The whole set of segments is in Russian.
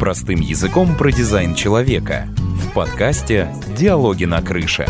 Простым языком про дизайн человека. В подкасте «Диалоги на крыше».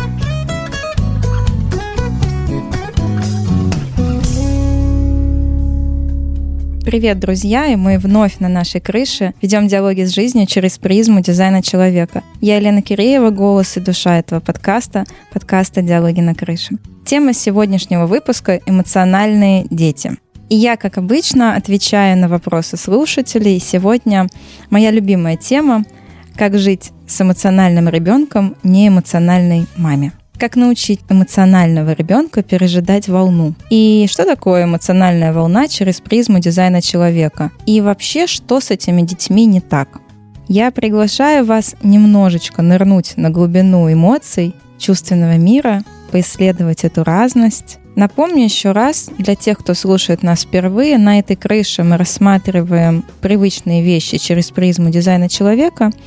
Привет, друзья, и мы вновь на нашей крыше ведем диалоги с жизнью через призму дизайна человека. Я Елена Киреева, голос и душа этого подкаста, подкаста «Диалоги на крыше». Тема сегодняшнего выпуска – эмоциональные дети. И я, как обычно, отвечаю на вопросы слушателей. Сегодня моя любимая тема – как жить с эмоциональным ребенком неэмоциональной маме. Как научить эмоционального ребенка пережидать волну? И что такое эмоциональная волна через призму дизайна человека? И вообще, что с этими детьми не так? Я приглашаю вас немножечко нырнуть на глубину эмоций, чувственного мира, поисследовать эту разность. Напомню еще раз, для тех, кто слушает нас впервые, на этой крыше мы рассматриваем привычные вещи через призму дизайна человека –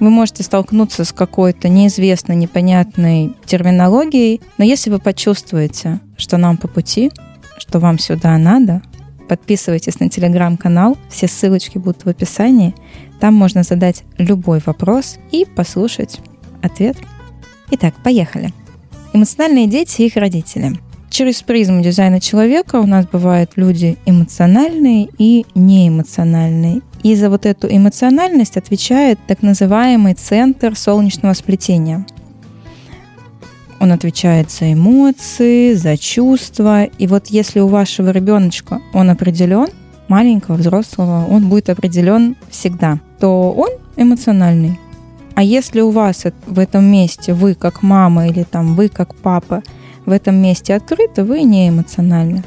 вы можете столкнуться с какой-то неизвестной, непонятной терминологией, но если вы почувствуете, что нам по пути, что вам сюда надо, подписывайтесь на телеграм-канал, все ссылочки будут в описании. Там можно задать любой вопрос и послушать ответ. Итак, поехали. Эмоциональные дети и их родители. Через призму дизайна человека у нас бывают люди эмоциональные и неэмоциональные. И за вот эту эмоциональность отвечает так называемый центр солнечного сплетения. Он отвечает за эмоции, за чувства. И вот если у вашего ребеночка он определен, маленького, взрослого, он будет определен всегда, то он эмоциональный. А если у вас в этом месте вы как мама или там вы как папа в этом месте открыты, вы не эмоциональны.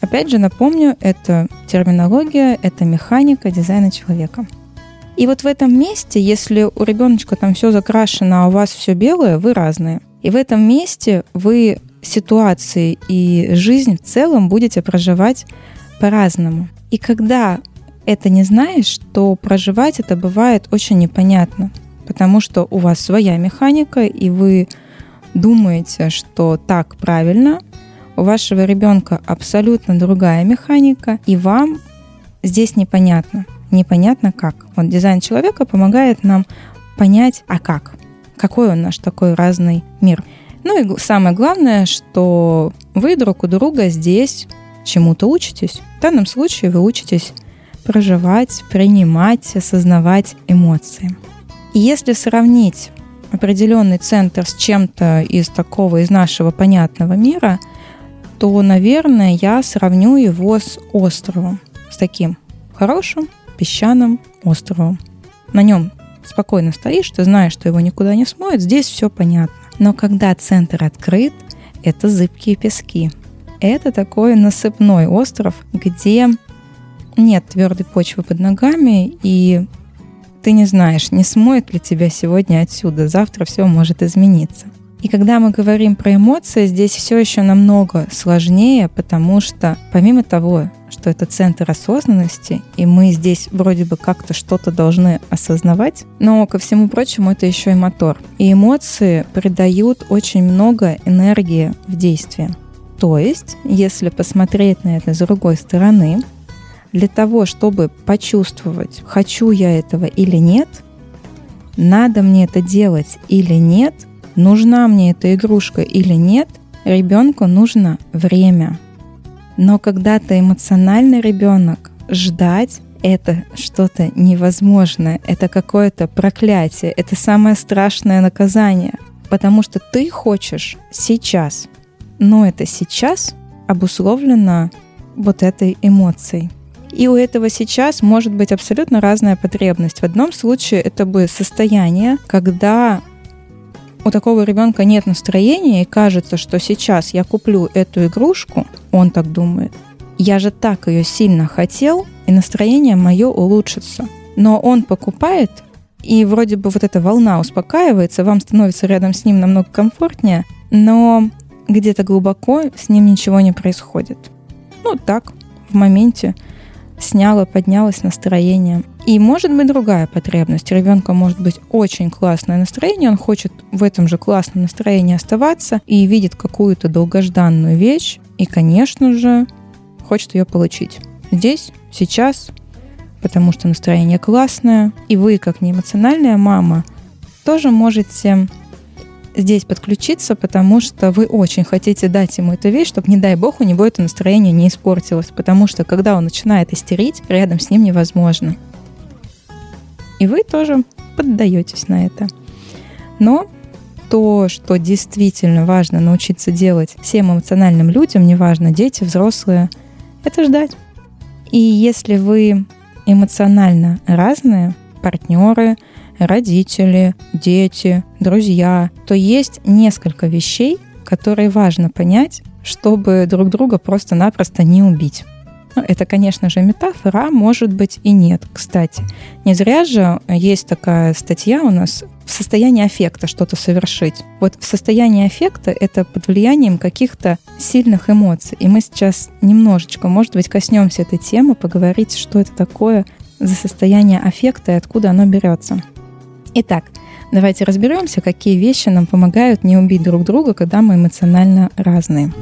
Опять же, напомню, это терминология, это механика дизайна человека. И вот в этом месте, если у ребеночка там все закрашено, а у вас все белое, вы разные. И в этом месте вы ситуации и жизнь в целом будете проживать по-разному. И когда это не знаешь, то проживать это бывает очень непонятно, потому что у вас своя механика, и вы думаете, что так правильно, у вашего ребенка абсолютно другая механика, и вам здесь непонятно. Непонятно как. Вот дизайн человека помогает нам понять, а как? Какой он наш такой разный мир. Ну и самое главное, что вы друг у друга здесь чему-то учитесь. В данном случае вы учитесь проживать, принимать, осознавать эмоции. И если сравнить определенный центр с чем-то из такого, из нашего понятного мира – то, наверное, я сравню его с островом, с таким хорошим песчаным островом. На нем спокойно стоишь, ты знаешь, что его никуда не смоет, здесь все понятно. Но когда центр открыт, это зыбкие пески. Это такой насыпной остров, где нет твердой почвы под ногами, и ты не знаешь, не смоет ли тебя сегодня отсюда, завтра все может измениться. И когда мы говорим про эмоции, здесь все еще намного сложнее, потому что помимо того, что это центр осознанности, и мы здесь вроде бы как-то что-то должны осознавать, но ко всему прочему это еще и мотор. И эмоции придают очень много энергии в действие. То есть, если посмотреть на это с другой стороны, для того, чтобы почувствовать, хочу я этого или нет, надо мне это делать или нет, нужна мне эта игрушка или нет, ребенку нужно время. Но когда ты эмоциональный ребенок, ждать это что-то невозможное, это какое-то проклятие, это самое страшное наказание, потому что ты хочешь сейчас, но это сейчас обусловлено вот этой эмоцией. И у этого сейчас может быть абсолютно разная потребность. В одном случае это бы состояние, когда у такого ребенка нет настроения и кажется, что сейчас я куплю эту игрушку, он так думает, я же так ее сильно хотел, и настроение мое улучшится. Но он покупает, и вроде бы вот эта волна успокаивается, вам становится рядом с ним намного комфортнее, но где-то глубоко с ним ничего не происходит. Ну так, в моменте сняло, поднялось настроение. И может быть другая потребность. Ребенка может быть очень классное настроение, он хочет в этом же классном настроении оставаться и видит какую-то долгожданную вещь, и, конечно же, хочет ее получить. Здесь, сейчас, потому что настроение классное, и вы, как неэмоциональная мама, тоже можете здесь подключиться, потому что вы очень хотите дать ему эту вещь, чтобы, не дай бог, у него это настроение не испортилось, потому что, когда он начинает истерить, рядом с ним невозможно. И вы тоже поддаетесь на это. Но то, что действительно важно научиться делать всем эмоциональным людям, неважно, дети, взрослые, это ждать. И если вы эмоционально разные, партнеры, родители, дети, друзья, то есть несколько вещей, которые важно понять, чтобы друг друга просто-напросто не убить. Ну, это, конечно же, метафора, а может быть и нет. Кстати, не зря же есть такая статья у нас в состоянии аффекта что-то совершить. Вот в состоянии аффекта это под влиянием каких-то сильных эмоций. И мы сейчас немножечко, может быть, коснемся этой темы, поговорить, что это такое за состояние аффекта и откуда оно берется. Итак, давайте разберемся, какие вещи нам помогают не убить друг друга, когда мы эмоционально разные.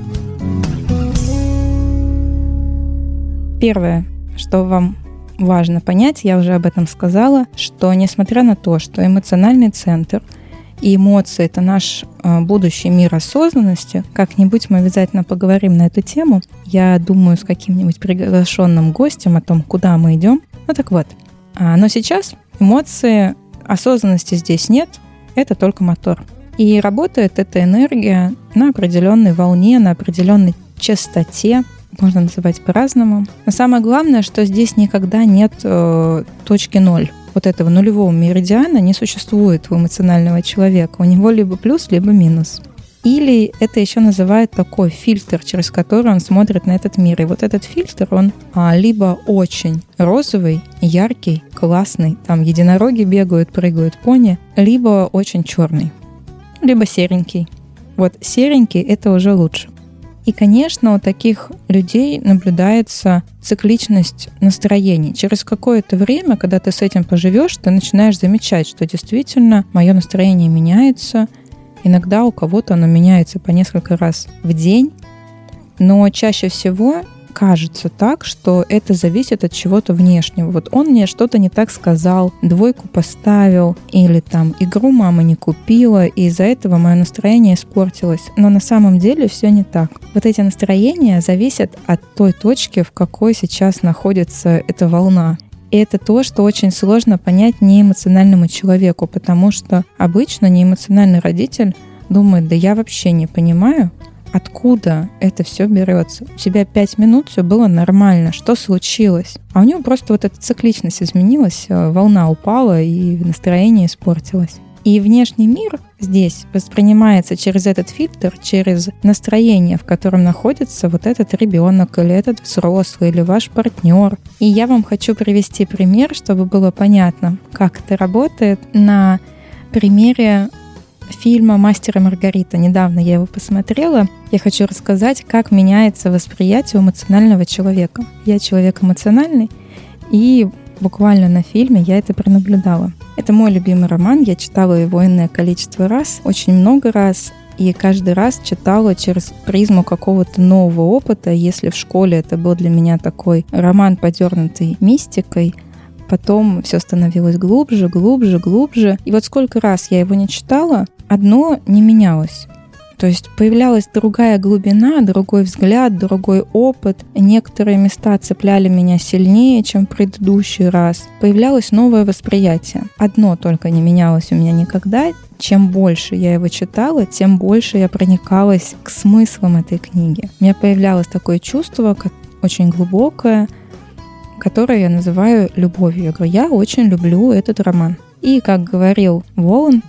Первое, что вам важно понять, я уже об этом сказала, что несмотря на то, что эмоциональный центр и эмоции — это наш э, будущий мир осознанности, как-нибудь мы обязательно поговорим на эту тему. Я думаю, с каким-нибудь приглашенным гостем о том, куда мы идем. Ну так вот. А, но сейчас эмоции, осознанности здесь нет, это только мотор. И работает эта энергия на определенной волне, на определенной частоте, можно называть по-разному. Но самое главное, что здесь никогда нет э, точки ноль. Вот этого нулевого меридиана не существует у эмоционального человека. У него либо плюс, либо минус. Или это еще называют такой фильтр, через который он смотрит на этот мир. И вот этот фильтр, он а, либо очень розовый, яркий, классный, там единороги бегают, прыгают пони, либо очень черный, либо серенький. Вот серенький это уже лучше. И, конечно, у таких людей наблюдается цикличность настроений. Через какое-то время, когда ты с этим поживешь, ты начинаешь замечать, что действительно мое настроение меняется. Иногда у кого-то оно меняется по несколько раз в день, но чаще всего кажется так, что это зависит от чего-то внешнего. Вот он мне что-то не так сказал, двойку поставил, или там игру мама не купила, и из-за этого мое настроение испортилось. Но на самом деле все не так. Вот эти настроения зависят от той точки, в какой сейчас находится эта волна. И это то, что очень сложно понять неэмоциональному человеку, потому что обычно неэмоциональный родитель думает, да я вообще не понимаю, откуда это все берется. У тебя пять минут все было нормально, что случилось? А у него просто вот эта цикличность изменилась, э, волна упала и настроение испортилось. И внешний мир здесь воспринимается через этот фильтр, через настроение, в котором находится вот этот ребенок или этот взрослый или ваш партнер. И я вам хочу привести пример, чтобы было понятно, как это работает на примере фильма «Мастер и Маргарита». Недавно я его посмотрела. Я хочу рассказать, как меняется восприятие эмоционального человека. Я человек эмоциональный, и буквально на фильме я это пронаблюдала. Это мой любимый роман, я читала его иное количество раз, очень много раз, и каждый раз читала через призму какого-то нового опыта. Если в школе это был для меня такой роман, подернутый мистикой, потом все становилось глубже, глубже, глубже. И вот сколько раз я его не читала, одно не менялось. То есть появлялась другая глубина, другой взгляд, другой опыт. Некоторые места цепляли меня сильнее, чем в предыдущий раз. Появлялось новое восприятие. Одно только не менялось у меня никогда. Чем больше я его читала, тем больше я проникалась к смыслам этой книги. У меня появлялось такое чувство, очень глубокое, которое я называю любовью. Я говорю, я очень люблю этот роман. И, как говорил Воланд,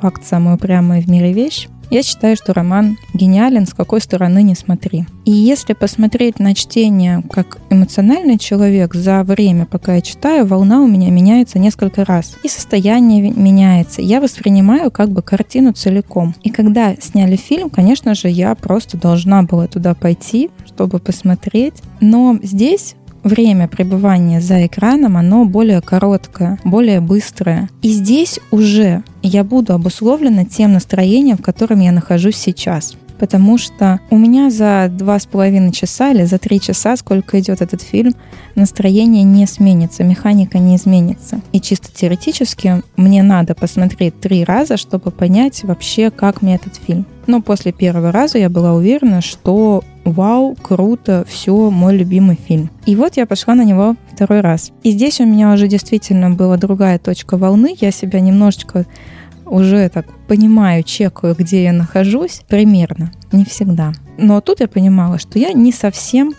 факт самая упрямая в мире вещь, я считаю, что роман гениален, с какой стороны не смотри. И если посмотреть на чтение как эмоциональный человек за время, пока я читаю, волна у меня меняется несколько раз. И состояние меняется. Я воспринимаю как бы картину целиком. И когда сняли фильм, конечно же, я просто должна была туда пойти, чтобы посмотреть. Но здесь время пребывания за экраном, оно более короткое, более быстрое. И здесь уже я буду обусловлена тем настроением, в котором я нахожусь сейчас. Потому что у меня за два с половиной часа или за три часа, сколько идет этот фильм, настроение не сменится, механика не изменится. И чисто теоретически мне надо посмотреть три раза, чтобы понять вообще, как мне этот фильм. Но после первого раза я была уверена, что вау, круто, все, мой любимый фильм. И вот я пошла на него второй раз. И здесь у меня уже действительно была другая точка волны. Я себя немножечко уже так понимаю, чекаю, где я нахожусь, примерно, не всегда. Но тут я понимала, что я не совсем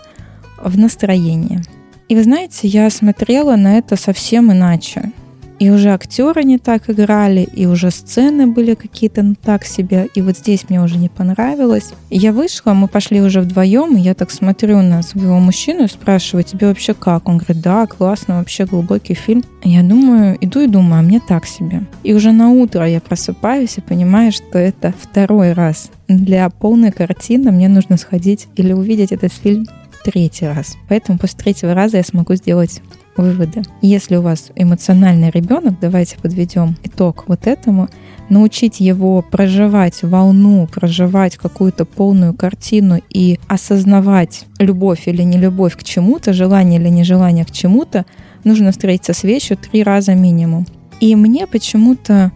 в настроении. И вы знаете, я смотрела на это совсем иначе. И уже актеры не так играли, и уже сцены были какие-то ну, так себе, и вот здесь мне уже не понравилось. Я вышла, мы пошли уже вдвоем, и я так смотрю на своего мужчину и спрашиваю, тебе вообще как? Он говорит, да, классно, вообще глубокий фильм. Я думаю, иду и думаю, а мне так себе. И уже на утро я просыпаюсь и понимаю, что это второй раз. Для полной картины мне нужно сходить или увидеть этот фильм третий раз. Поэтому после третьего раза я смогу сделать выводы. Если у вас эмоциональный ребенок, давайте подведем итог вот этому, научить его проживать волну, проживать какую-то полную картину и осознавать любовь или не любовь к чему-то, желание или нежелание к чему-то, нужно встретиться с вещью три раза минимум. И мне почему-то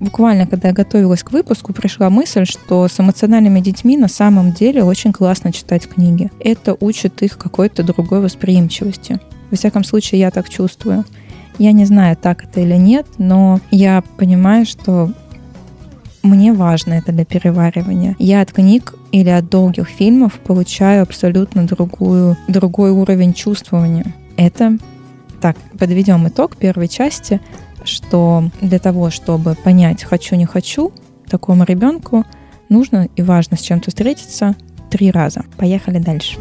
буквально, когда я готовилась к выпуску, пришла мысль, что с эмоциональными детьми на самом деле очень классно читать книги. Это учит их какой-то другой восприимчивости. Во всяком случае, я так чувствую. Я не знаю, так это или нет, но я понимаю, что мне важно это для переваривания. Я от книг или от долгих фильмов получаю абсолютно другую, другой уровень чувствования. Это так, подведем итог первой части, что для того, чтобы понять хочу, не хочу, такому ребенку нужно и важно с чем-то встретиться три раза. Поехали дальше.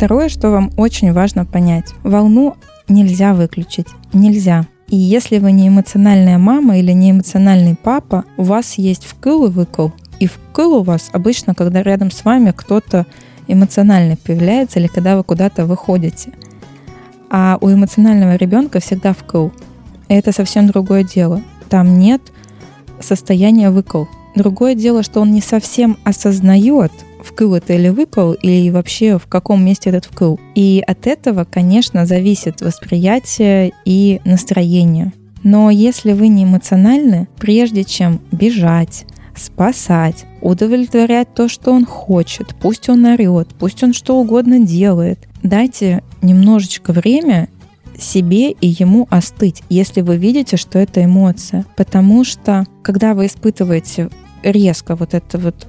Второе, что вам очень важно понять. Волну нельзя выключить. Нельзя. И если вы не эмоциональная мама или не эмоциональный папа, у вас есть вкл и выкл. И вкл у вас обычно, когда рядом с вами кто-то эмоционально появляется или когда вы куда-то выходите. А у эмоционального ребенка всегда вкл. И это совсем другое дело. Там нет состояния выкл. Другое дело, что он не совсем осознает, вкл это или выпал, или вообще в каком месте этот вкл. И от этого, конечно, зависит восприятие и настроение. Но если вы не эмоциональны, прежде чем бежать, спасать, удовлетворять то, что он хочет, пусть он орет, пусть он что угодно делает, дайте немножечко время себе и ему остыть, если вы видите, что это эмоция. Потому что, когда вы испытываете резко вот это вот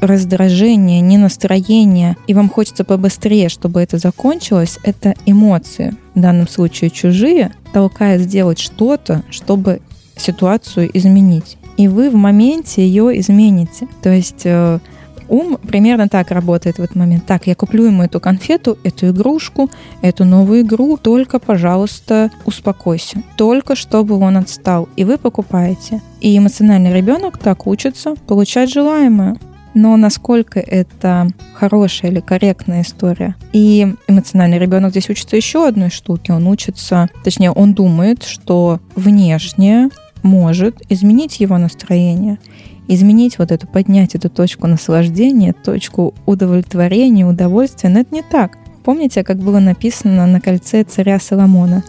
раздражение, не настроение, и вам хочется побыстрее, чтобы это закончилось, это эмоции, в данном случае чужие, толкают сделать что-то, чтобы ситуацию изменить. И вы в моменте ее измените. То есть э, ум примерно так работает в этот момент. Так, я куплю ему эту конфету, эту игрушку, эту новую игру, только, пожалуйста, успокойся. Только чтобы он отстал. И вы покупаете. И эмоциональный ребенок так учится получать желаемое но насколько это хорошая или корректная история. И эмоциональный ребенок здесь учится еще одной штуке. Он учится, точнее, он думает, что внешнее может изменить его настроение, изменить вот эту, поднять эту точку наслаждения, точку удовлетворения, удовольствия. Но это не так. Помните, как было написано на кольце царя Соломона?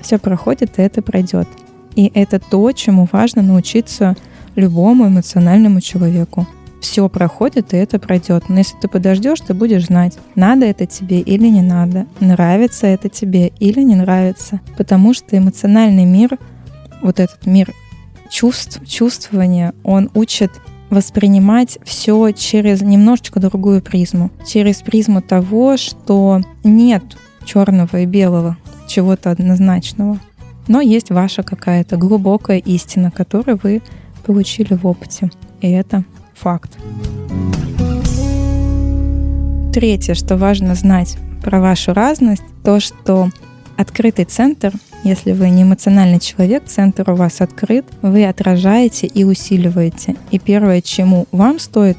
Все проходит, и это пройдет. И это то, чему важно научиться любому эмоциональному человеку все проходит, и это пройдет. Но если ты подождешь, ты будешь знать, надо это тебе или не надо, нравится это тебе или не нравится. Потому что эмоциональный мир, вот этот мир чувств, чувствования, он учит воспринимать все через немножечко другую призму. Через призму того, что нет черного и белого, чего-то однозначного. Но есть ваша какая-то глубокая истина, которую вы получили в опыте. И это факт. Третье, что важно знать про вашу разность, то, что открытый центр, если вы не эмоциональный человек, центр у вас открыт, вы отражаете и усиливаете. И первое, чему вам стоит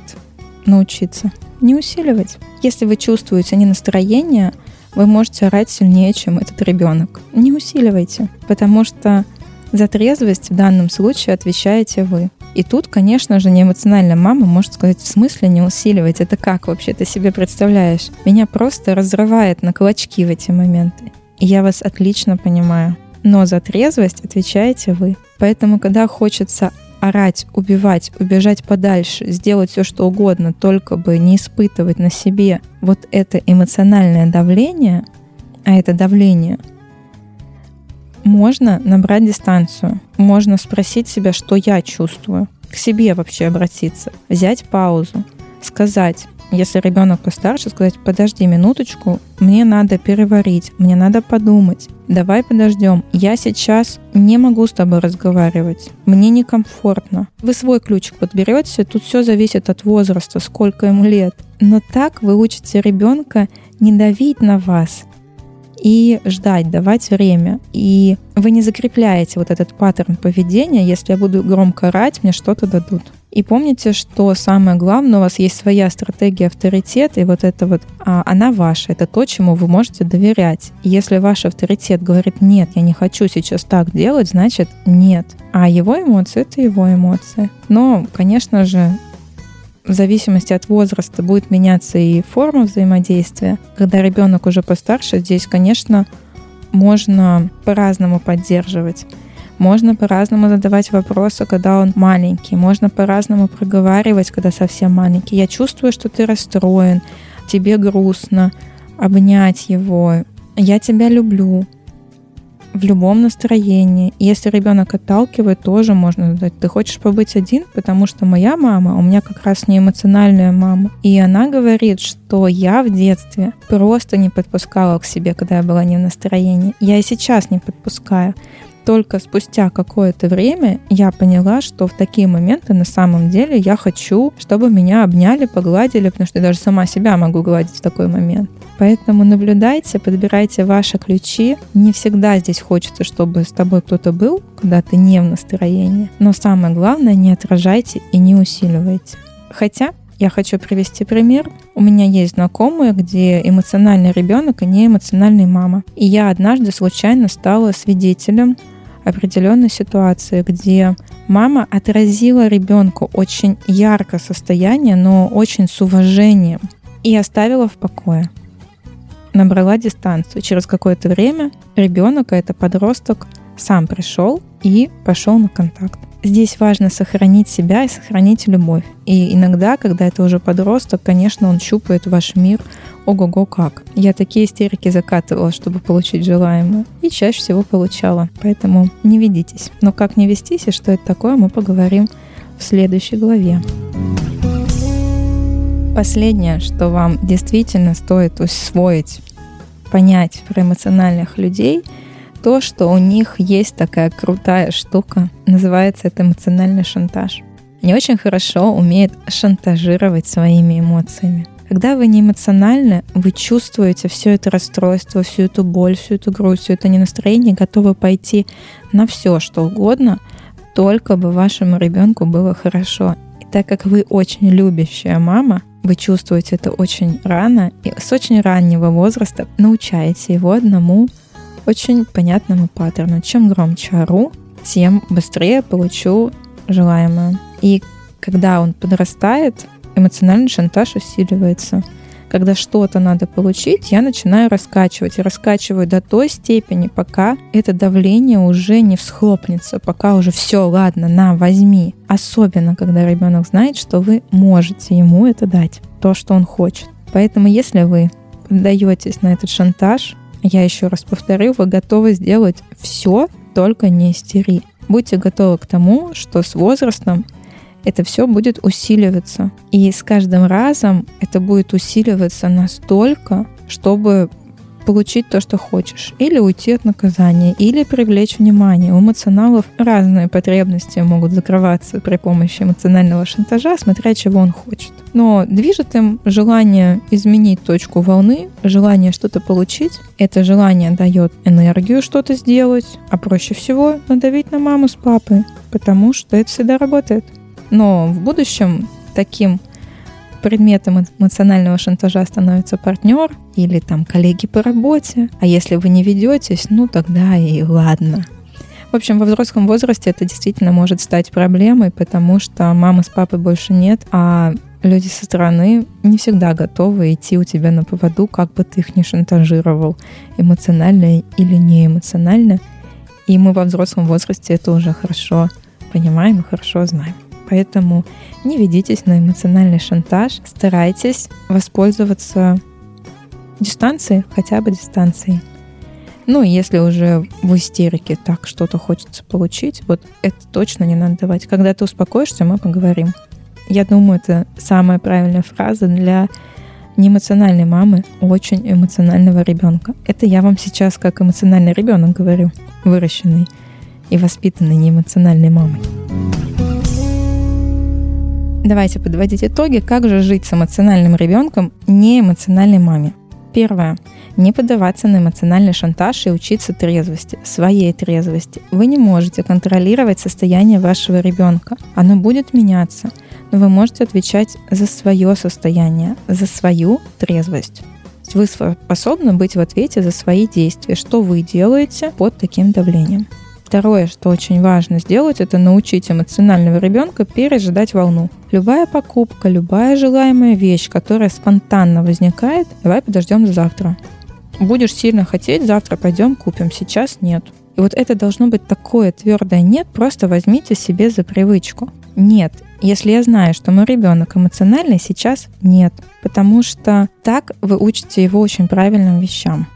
научиться, не усиливать. Если вы чувствуете не настроение, вы можете орать сильнее, чем этот ребенок. Не усиливайте, потому что за трезвость в данном случае отвечаете вы. И тут, конечно же, неэмоциональная мама может сказать, в смысле не усиливать? Это как вообще ты себе представляешь? Меня просто разрывает на клочки в эти моменты. И я вас отлично понимаю. Но за трезвость отвечаете вы. Поэтому, когда хочется орать, убивать, убежать подальше, сделать все, что угодно, только бы не испытывать на себе вот это эмоциональное давление, а это давление, можно набрать дистанцию, можно спросить себя, что я чувствую, к себе вообще обратиться, взять паузу, сказать, если ребенок постарше, сказать, подожди минуточку, мне надо переварить, мне надо подумать. Давай подождем. Я сейчас не могу с тобой разговаривать. Мне некомфортно. Вы свой ключик подберете. Тут все зависит от возраста, сколько ему лет. Но так вы учите ребенка не давить на вас, и ждать, давать время. И вы не закрепляете вот этот паттерн поведения, если я буду громко орать, мне что-то дадут. И помните, что самое главное, у вас есть своя стратегия авторитета, и вот это вот, а, она ваша, это то, чему вы можете доверять. И если ваш авторитет говорит, нет, я не хочу сейчас так делать, значит нет. А его эмоции — это его эмоции. Но, конечно же, в зависимости от возраста будет меняться и форма взаимодействия. Когда ребенок уже постарше, здесь, конечно, можно по-разному поддерживать. Можно по-разному задавать вопросы, когда он маленький. Можно по-разному проговаривать, когда совсем маленький. Я чувствую, что ты расстроен, тебе грустно. Обнять его. Я тебя люблю в любом настроении. Если ребенок отталкивает, тоже можно задать. Ты хочешь побыть один? Потому что моя мама, у меня как раз не эмоциональная мама. И она говорит, что я в детстве просто не подпускала к себе, когда я была не в настроении. Я и сейчас не подпускаю только спустя какое-то время я поняла, что в такие моменты на самом деле я хочу, чтобы меня обняли, погладили, потому что я даже сама себя могу гладить в такой момент. Поэтому наблюдайте, подбирайте ваши ключи. Не всегда здесь хочется, чтобы с тобой кто-то был, когда ты не в настроении. Но самое главное, не отражайте и не усиливайте. Хотя я хочу привести пример. У меня есть знакомые, где эмоциональный ребенок и не эмоциональная мама. И я однажды случайно стала свидетелем определенной ситуации, где мама отразила ребенку очень ярко состояние, но очень с уважением и оставила в покое. Набрала дистанцию. Через какое-то время ребенок, а это подросток, сам пришел и пошел на контакт. Здесь важно сохранить себя и сохранить любовь. И иногда, когда это уже подросток, конечно, он щупает ваш мир, ого-го как. Я такие истерики закатывала, чтобы получить желаемое. И чаще всего получала. Поэтому не ведитесь. Но как не вестись и что это такое, мы поговорим в следующей главе. Последнее, что вам действительно стоит усвоить, понять про эмоциональных людей, то, что у них есть такая крутая штука, называется это эмоциональный шантаж. Они очень хорошо умеют шантажировать своими эмоциями. Когда вы не эмоциональны, вы чувствуете все это расстройство, всю эту боль, всю эту грусть, все это ненастроение, готовы пойти на все, что угодно, только бы вашему ребенку было хорошо. И так как вы очень любящая мама, вы чувствуете это очень рано и с очень раннего возраста научаете его одному очень понятному паттерну. Чем громче ору, тем быстрее получу желаемое. И когда он подрастает, эмоциональный шантаж усиливается. Когда что-то надо получить, я начинаю раскачивать. И раскачиваю до той степени, пока это давление уже не всхлопнется, пока уже все, ладно, на, возьми. Особенно, когда ребенок знает, что вы можете ему это дать, то, что он хочет. Поэтому, если вы поддаетесь на этот шантаж, я еще раз повторю, вы готовы сделать все, только не истери. Будьте готовы к тому, что с возрастом это все будет усиливаться. И с каждым разом это будет усиливаться настолько, чтобы получить то, что хочешь, или уйти от наказания, или привлечь внимание. У эмоционалов разные потребности могут закрываться при помощи эмоционального шантажа, смотря чего он хочет. Но движет им желание изменить точку волны, желание что-то получить. Это желание дает энергию что-то сделать, а проще всего надавить на маму с папой, потому что это всегда работает. Но в будущем таким предметом эмоционального шантажа становится партнер или там коллеги по работе. А если вы не ведетесь, ну тогда и ладно. В общем, во взрослом возрасте это действительно может стать проблемой, потому что мамы с папой больше нет, а люди со стороны не всегда готовы идти у тебя на поводу, как бы ты их не шантажировал, эмоционально или не эмоционально. И мы во взрослом возрасте это уже хорошо понимаем и хорошо знаем. Поэтому не ведитесь на эмоциональный шантаж, старайтесь воспользоваться дистанцией, хотя бы дистанцией. Ну, если уже в истерике так что-то хочется получить, вот это точно не надо давать. Когда ты успокоишься, мы поговорим. Я думаю, это самая правильная фраза для неэмоциональной мамы, очень эмоционального ребенка. Это я вам сейчас как эмоциональный ребенок говорю, выращенный и воспитанный неэмоциональной мамой. Давайте подводить итоги, как же жить с эмоциональным ребенком неэмоциональной маме. Первое. Не поддаваться на эмоциональный шантаж и учиться трезвости, своей трезвости. Вы не можете контролировать состояние вашего ребенка. Оно будет меняться, но вы можете отвечать за свое состояние, за свою трезвость. Вы способны быть в ответе за свои действия, что вы делаете под таким давлением. Второе, что очень важно сделать, это научить эмоционального ребенка пережидать волну. Любая покупка, любая желаемая вещь, которая спонтанно возникает, давай подождем до завтра. Будешь сильно хотеть, завтра пойдем купим, сейчас нет. И вот это должно быть такое твердое нет, просто возьмите себе за привычку. Нет, если я знаю, что мой ребенок эмоциональный, сейчас нет. Потому что так вы учите его очень правильным вещам.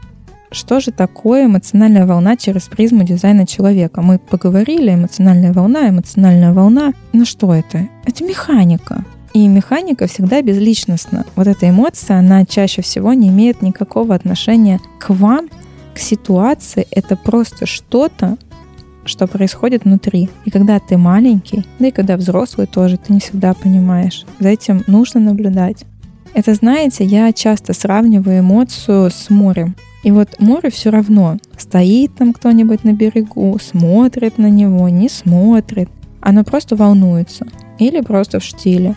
Что же такое эмоциональная волна через призму дизайна человека? Мы поговорили, эмоциональная волна, эмоциональная волна. Ну что это? Это механика. И механика всегда безличностна. Вот эта эмоция, она чаще всего не имеет никакого отношения к вам, к ситуации. Это просто что-то, что происходит внутри. И когда ты маленький, да и когда взрослый тоже, ты не всегда понимаешь. За этим нужно наблюдать. Это, знаете, я часто сравниваю эмоцию с морем. И вот море все равно. Стоит там кто-нибудь на берегу, смотрит на него, не смотрит. Оно просто волнуется. Или просто в штиле.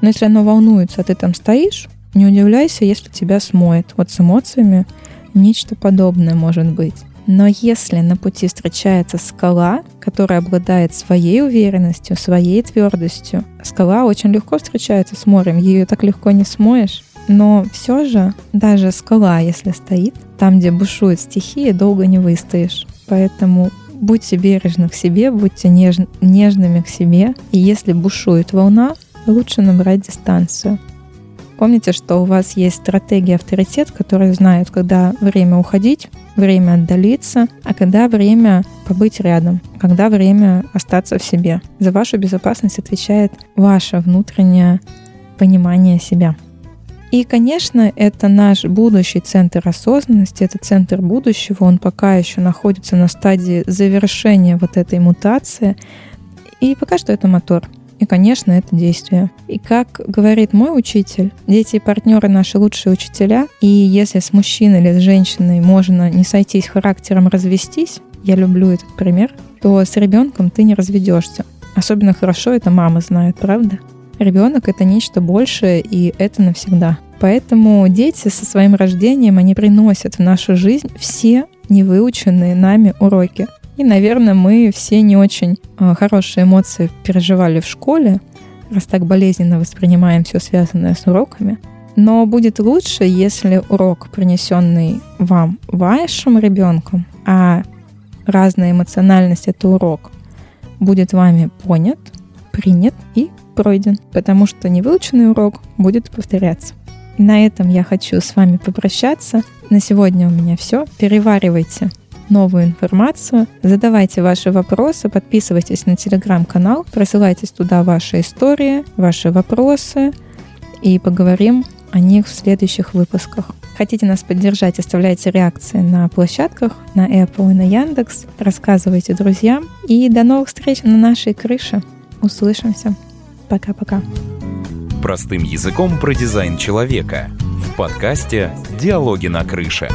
Но если оно волнуется, а ты там стоишь, не удивляйся, если тебя смоет. Вот с эмоциями нечто подобное может быть. Но если на пути встречается скала, которая обладает своей уверенностью, своей твердостью, скала очень легко встречается с морем, ее так легко не смоешь. Но все же, даже скала, если стоит, там, где бушует стихия, долго не выстоишь. Поэтому будьте бережны к себе, будьте неж... нежными к себе. И если бушует волна, лучше набрать дистанцию. Помните, что у вас есть стратегия авторитет, который знает, когда время уходить, время отдалиться, а когда время побыть рядом, когда время остаться в себе. За вашу безопасность отвечает ваше внутреннее понимание себя. И, конечно, это наш будущий центр осознанности, это центр будущего, он пока еще находится на стадии завершения вот этой мутации. И пока что это мотор. И, конечно, это действие. И как говорит мой учитель, дети и партнеры наши лучшие учителя. И если с мужчиной или с женщиной можно не сойтись характером, развестись, я люблю этот пример, то с ребенком ты не разведешься. Особенно хорошо это мама знает, правда? Ребенок это нечто большее, и это навсегда. Поэтому дети со своим рождением, они приносят в нашу жизнь все невыученные нами уроки. И, наверное, мы все не очень а, хорошие эмоции переживали в школе, раз так болезненно воспринимаем все связанное с уроками. Но будет лучше, если урок, принесенный вам вашим ребенком, а разная эмоциональность это урок, будет вами понят, принят и пройден, потому что невыученный урок будет повторяться. На этом я хочу с вами попрощаться. На сегодня у меня все. Переваривайте новую информацию, задавайте ваши вопросы, подписывайтесь на телеграм-канал, присылайте туда ваши истории, ваши вопросы и поговорим о них в следующих выпусках. Хотите нас поддержать, оставляйте реакции на площадках, на Apple и на Яндекс, рассказывайте друзьям. И до новых встреч на нашей крыше. Услышимся. Пока-пока. Простым языком про дизайн человека в подкасте «Диалоги на крыше».